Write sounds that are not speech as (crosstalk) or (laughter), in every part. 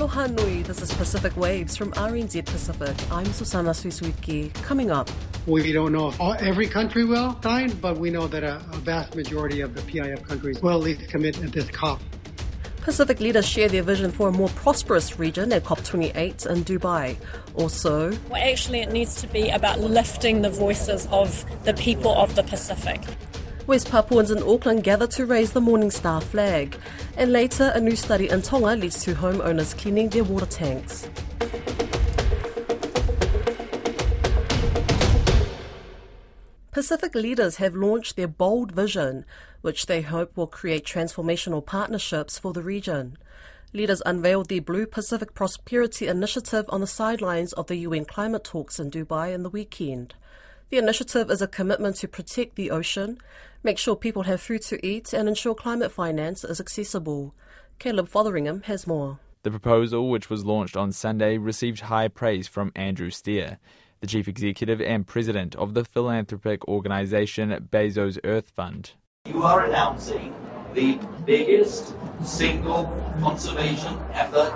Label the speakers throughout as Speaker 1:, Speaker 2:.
Speaker 1: Aloha Nui, this is Pacific Waves from RNZ Pacific. I'm Susana Suisuiki. Coming up,
Speaker 2: We don't know if all, every country will sign, but we know that a, a vast majority of the PIF countries will at least commit at this COP.
Speaker 1: Pacific leaders share their vision for a more prosperous region at COP28 in Dubai. Also,
Speaker 3: Well, actually, it needs to be about lifting the voices of the people of the Pacific.
Speaker 1: West Papuans in Auckland gather to raise the Morning Star flag. And later, a new study in Tonga leads to homeowners cleaning their water tanks. Pacific leaders have launched their bold vision, which they hope will create transformational partnerships for the region. Leaders unveiled the Blue Pacific Prosperity Initiative on the sidelines of the UN climate talks in Dubai in the weekend. The initiative is a commitment to protect the ocean, make sure people have food to eat, and ensure climate finance is accessible. Caleb Fotheringham has more.
Speaker 4: The proposal, which was launched on Sunday, received high praise from Andrew Steer, the chief executive and president of the philanthropic organization Bezos Earth Fund.
Speaker 5: You are announcing the biggest single conservation effort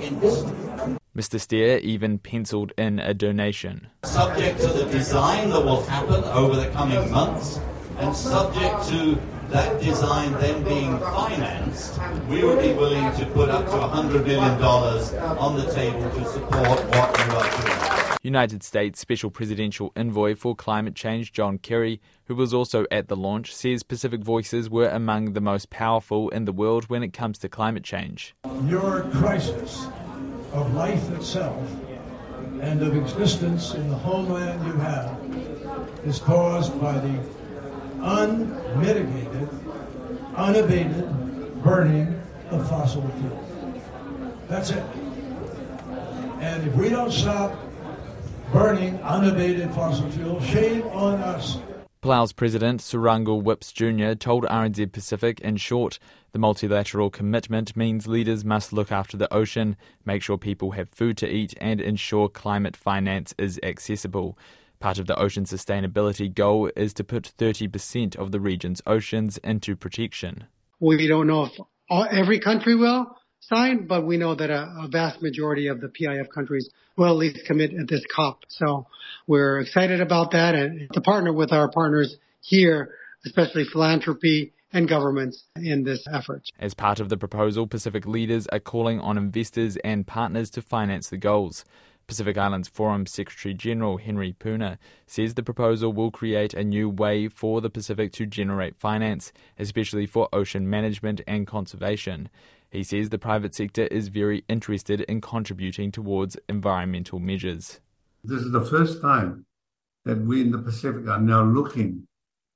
Speaker 5: in history.
Speaker 4: Mr. Steer even penciled in a donation.
Speaker 5: Subject to the design that will happen over the coming months, and subject to that design then being financed, we would be willing to put up to $100 million on the table to support what you are doing.
Speaker 4: United States Special Presidential Envoy for Climate Change John Kerry, who was also at the launch, says Pacific voices were among the most powerful in the world when it comes to climate change.
Speaker 6: Your crisis of life itself and of existence in the homeland you have is caused by the unmitigated, unabated burning of fossil fuels. That's it. And if we don't stop burning unabated fossil fuels, shame on us.
Speaker 4: Palau's President Surangel Whipps Jr. told RNZ Pacific, in short, the multilateral commitment means leaders must look after the ocean, make sure people have food to eat, and ensure climate finance is accessible. Part of the ocean sustainability goal is to put 30% of the region's oceans into protection.
Speaker 2: We don't know if all, every country will sign, but we know that a, a vast majority of the PIF countries will at least commit at this COP. So we're excited about that and to partner with our partners here, especially philanthropy and governments in this effort.
Speaker 4: As part of the proposal, Pacific leaders are calling on investors and partners to finance the goals. Pacific Islands Forum Secretary General Henry Puna says the proposal will create a new way for the Pacific to generate finance, especially for ocean management and conservation. He says the private sector is very interested in contributing towards environmental measures.
Speaker 7: This is the first time that we in the Pacific are now looking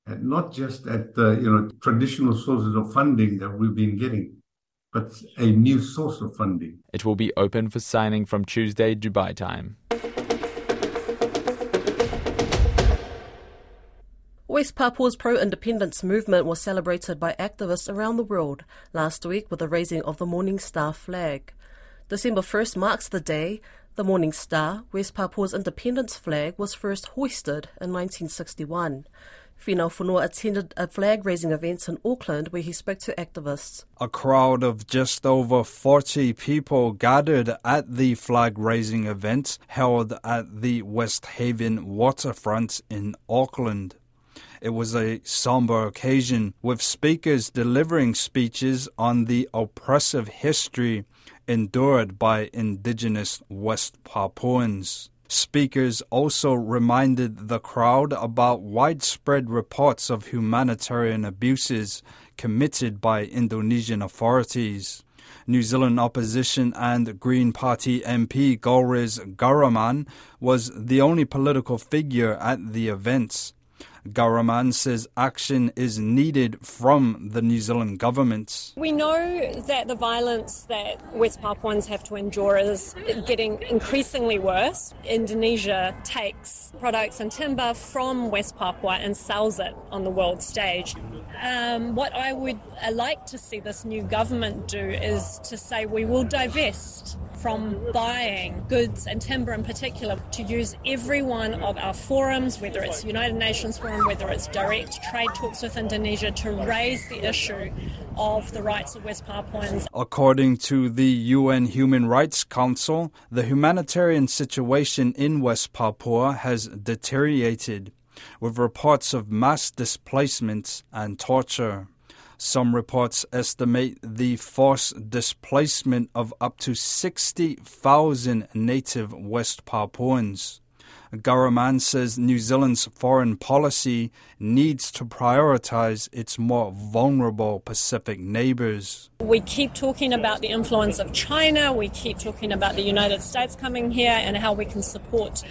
Speaker 7: at not just at the you know traditional sources of funding that we've been getting, but a new source of funding.
Speaker 4: It will be open for signing from Tuesday, Dubai time.
Speaker 1: West Papua's pro independence movement was celebrated by activists around the world last week with the raising of the Morning Star flag. December 1st marks the day the Morning Star, West Papua's independence flag, was first hoisted in 1961. Finau Fonua attended a flag raising event in Auckland where he spoke to activists.
Speaker 8: A crowd of just over 40 people gathered at the flag raising event held at the West Haven waterfront in Auckland. It was a somber occasion with speakers delivering speeches on the oppressive history endured by indigenous West Papuans. Speakers also reminded the crowd about widespread reports of humanitarian abuses committed by Indonesian authorities. New Zealand opposition and Green Party MP Golriz Ghahraman was the only political figure at the events. Ghahraman says action is needed from the New Zealand government.
Speaker 3: We know that the violence that West Papuans have to endure is getting increasingly worse. Indonesia takes products and timber from West Papua and sells it on the world stage. Um, what I would like to see this new government do is to say we will divest from buying goods and timber in particular to use every one of our forums, whether it's United Nations Forum, whether it's direct trade talks with Indonesia, to raise the issue of the rights of West Papuans.
Speaker 8: According to the UN Human Rights Council, the humanitarian situation in West Papua has deteriorated, with reports of mass displacements and torture. Some reports estimate the forced displacement of up to 60,000 native West Papuans. Ghahraman says New Zealand's foreign policy needs to prioritize its more vulnerable Pacific neighbors.
Speaker 3: We keep talking about the influence of China, we keep talking about the United States coming here and how we can support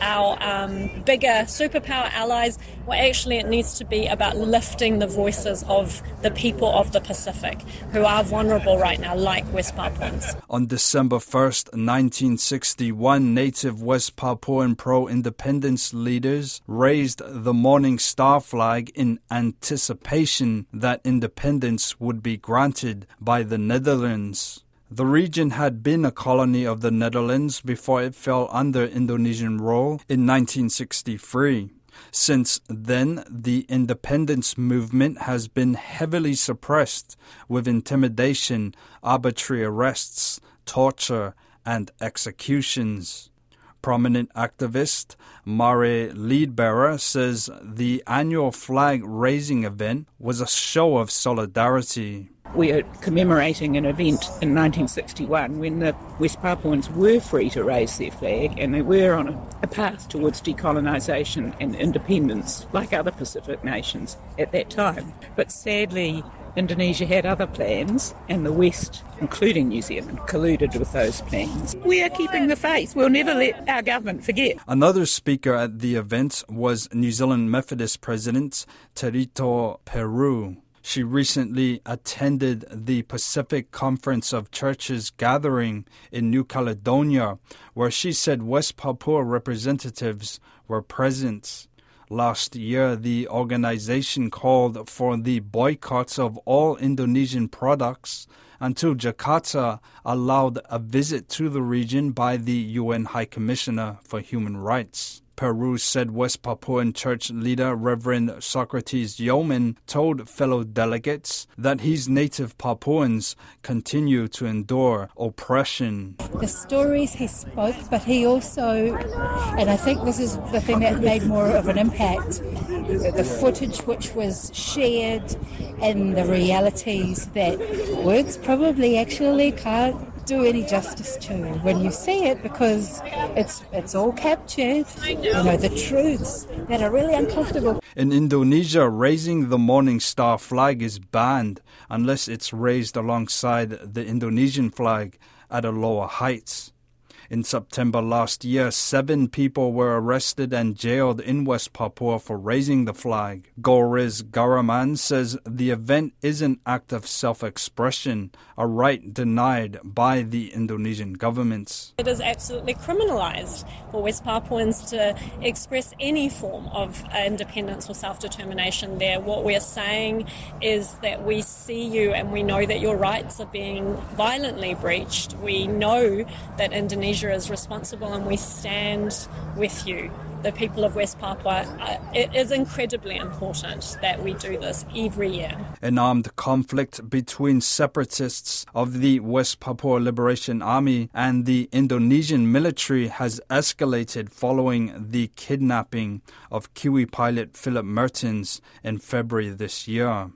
Speaker 3: our um, bigger superpower allies. Well, actually, it needs to be about lifting the voices of the people of the Pacific who are vulnerable right now, like West Papuans.
Speaker 8: On December 1st, 1961, native West Papuan pro independence leaders raised the Morning Star flag in anticipation that independence would be granted by the Netherlands. The region had been a colony of the Netherlands before it fell under Indonesian rule in 1963. Since then, the independence movement has been heavily suppressed with intimidation, arbitrary arrests, torture, and executions. Prominent activist Maire Leadbeater says the annual flag raising event was a show of solidarity.
Speaker 9: We are commemorating an event in 1961 when the West Papuans were free to raise their flag and they were on a, a path towards decolonisation and independence, like other Pacific nations at that time. But sadly, Indonesia had other plans, and the West, including New Zealand, colluded with those plans. We are keeping the faith. We'll never let our government forget.
Speaker 8: Another speaker at the event was New Zealand Methodist President Terito Peru. She recently attended the Pacific Conference of Churches gathering in New Caledonia, where she said West Papua representatives were present. Last year, the organization called for the boycotts of all Indonesian products until Jakarta allowed a visit to the region by the UN High Commissioner for Human Rights. Peru said West Papuan church leader Reverend Socratez Yoman told fellow delegates that his native Papuans continue to endure oppression.
Speaker 10: The stories he spoke, but he also, and I think this is the thing that made more of an impact, the footage which was shared and the realities that words probably actually can't do any justice to when you see it because it's it's all captured. You know the truths that are really uncomfortable.
Speaker 8: In Indonesia, raising the Morning Star flag is banned unless it's raised alongside the Indonesian flag at a lower height. In September last year, seven people were arrested and jailed in West Papua for raising the flag. Golriz Ghahraman says the event is an act of self expression, a right denied by the Indonesian government.
Speaker 3: It is absolutely criminalised for West Papuans to express any form of uh, independence or self determination there. What we're saying is that we see you and we know that your rights are being violently breached. We know that Indonesia is responsible and we stand with you, the people of West Papua. Uh, it is incredibly important that we do this every year.
Speaker 8: An armed conflict between separatists of the West Papua Liberation Army and the Indonesian military has escalated following the kidnapping of Kiwi pilot Phillip Mehrtens in February this year.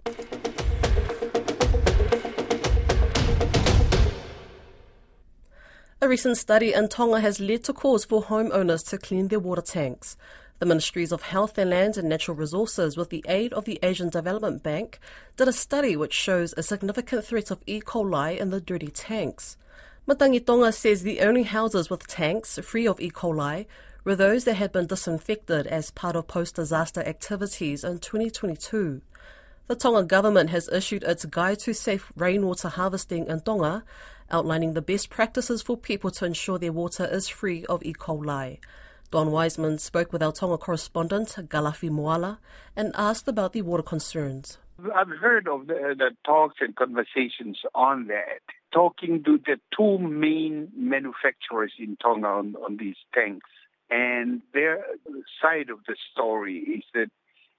Speaker 1: A recent study in Tonga has led to calls for homeowners to clean their water tanks. The Ministries of Health and Land and Natural Resources, with the aid of the Asian Development Bank, did a study which shows a significant threat of E. coli in the dirty tanks. Matangi Tonga says the only houses with tanks free of E. coli were those that had been disinfected as part of post disaster activities in 2022. The Tonga government has issued its Guide to Safe Rainwater Harvesting in Tonga, outlining the best practices for people to ensure their water is free of E. coli. Don Wiseman spoke with our Tonga correspondent, Kalafi Moala, and asked about the water concerns.
Speaker 11: I've heard of the, the talks and conversations on that, talking to the two main manufacturers in Tonga on, on these tanks. And their side of the story is that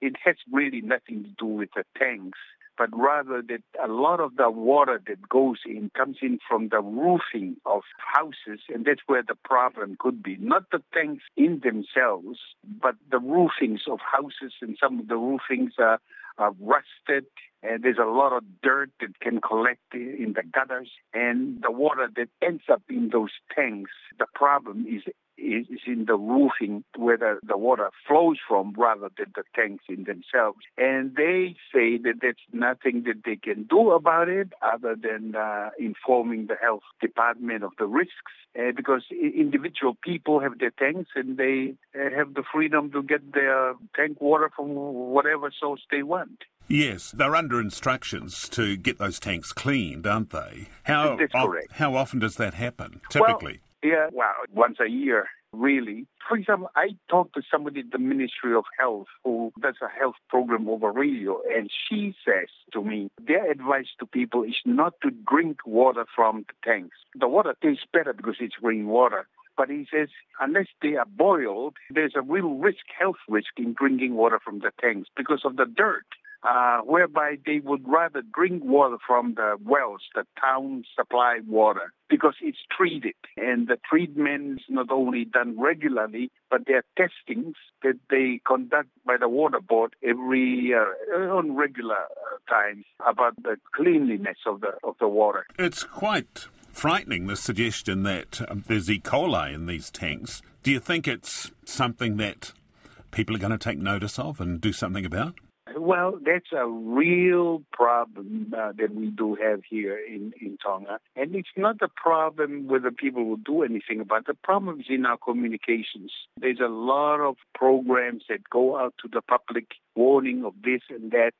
Speaker 11: it has really nothing to do with the tanks, but rather that a lot of the water that goes in comes in from the roofing of houses, and that's where the problem could be. Not the tanks in themselves, but the roofings of houses, and some of the roofings are, are rusted, and there's a lot of dirt that can collect in the gutters, and the water that ends up in those tanks. The problem is is, in the roofing where the, the water flows from rather than the tanks in themselves. And they say that there's nothing that they can do about it other than uh, informing the health department of the risks uh, because individual people have their tanks and they uh, have the freedom to get their tank water from whatever source they want.
Speaker 12: Yes, they're under instructions to get those tanks cleaned, aren't they? How,
Speaker 11: That's correct.
Speaker 12: How often does that happen, typically?
Speaker 11: Well, yeah, well, once a year really. For example, I talked to somebody at the Ministry of Health who does a health program over radio, and she says to me, their advice to people is not to drink water from the tanks. The water tastes better because it's rainwater. But he says, unless they are boiled, there's a real risk, health risk in drinking water from the tanks because of the dirt uh, whereby they would rather drink water from the wells, the town supply water, because it's treated. And the treatment is not only done regularly, but there are testings that they conduct by the water board every uh, on regular uh, times about the cleanliness of the of the water.
Speaker 12: It's quite frightening the suggestion that um, there's E. coli in these tanks. Do you think it's something that people are going to take notice of and do something about?
Speaker 11: Well, that's a real problem uh, that we do have here in, in Tonga. And it's not a problem whether people will do anything about it. The problem is in our communications. There's a lot of programs that go out to the public warning of this and that.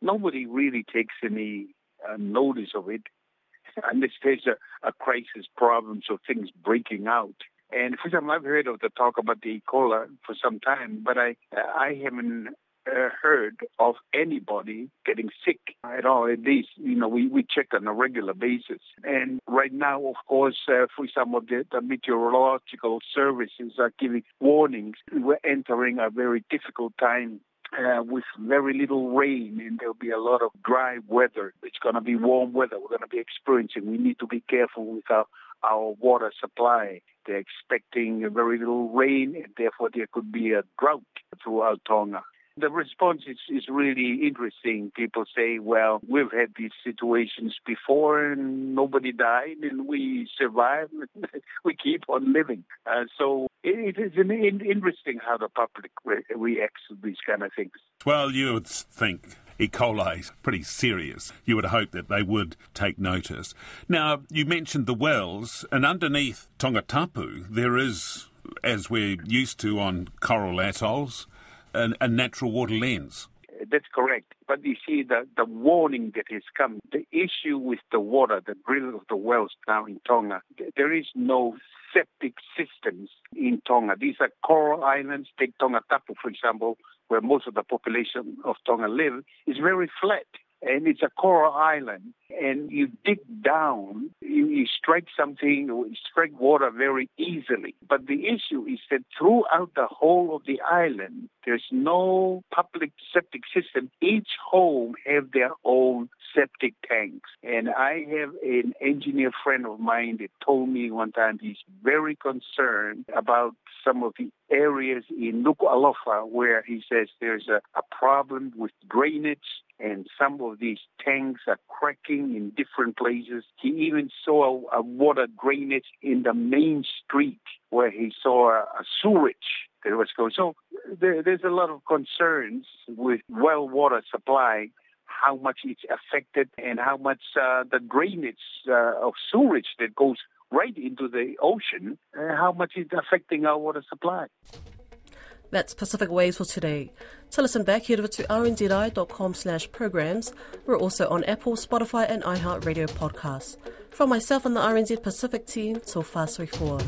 Speaker 11: Nobody really takes any uh, notice of it (laughs) unless there's a, a crisis problem, so things breaking out. And for example, I've heard of the talk about the E. coli for some time, but I I haven't uh, heard of anybody getting sick at all. At least, you know, we, we check on a regular basis. And right now, of course, uh, for some of the, the meteorological services are giving warnings. We're entering a very difficult time uh, with very little rain, and there'll be a lot of dry weather. It's going to be warm weather we're going to be experiencing. We need to be careful with our, our water supply. They're expecting very little rain, and therefore there could be a drought throughout Tonga. The response is, is really interesting. People say, well, we've had these situations before and nobody died and we survived. (laughs) we keep on living. Uh, so it is an in, interesting how the public re- reacts to these kind of things.
Speaker 12: Well, you would think E. coli is pretty serious. You would hope that they would take notice. Now, you mentioned the wells, and underneath Tongatapu, there is, as we're used to on coral atolls, a, a natural water lens.
Speaker 11: That's correct. But you see, the, the warning that has come, the issue with the water, the drilling of the wells now in Tonga, there is no septic systems in Tonga. These are coral islands. Take Tonga Tapu, for example, where most of the population of Tonga live, is very flat and it's a coral island. And you dig down, you, you strike something, you strike water very easily. But the issue is that throughout the whole of the island, there's no public septic system. Each home have their own septic tanks. And I have an engineer friend of mine that told me one time he's very concerned about some of the areas in Nuku'alofa where he says there's a, a problem with drainage and some of these tanks are cracking in different places. He even saw a, water drainage in the main street where he saw a, a sewerage that was going. So there, there's a lot of concerns with well water supply how much it's affected and how much uh, the drainage uh, of sewage that goes right into the ocean, uh, how much it's affecting our water supply.
Speaker 1: That's Pacific Waves for today. To listen back, head over to rnzi.com slash programs. We're also on Apple, Spotify and iHeartRadio podcasts. From myself and the RNZ Pacific team, till fast 4.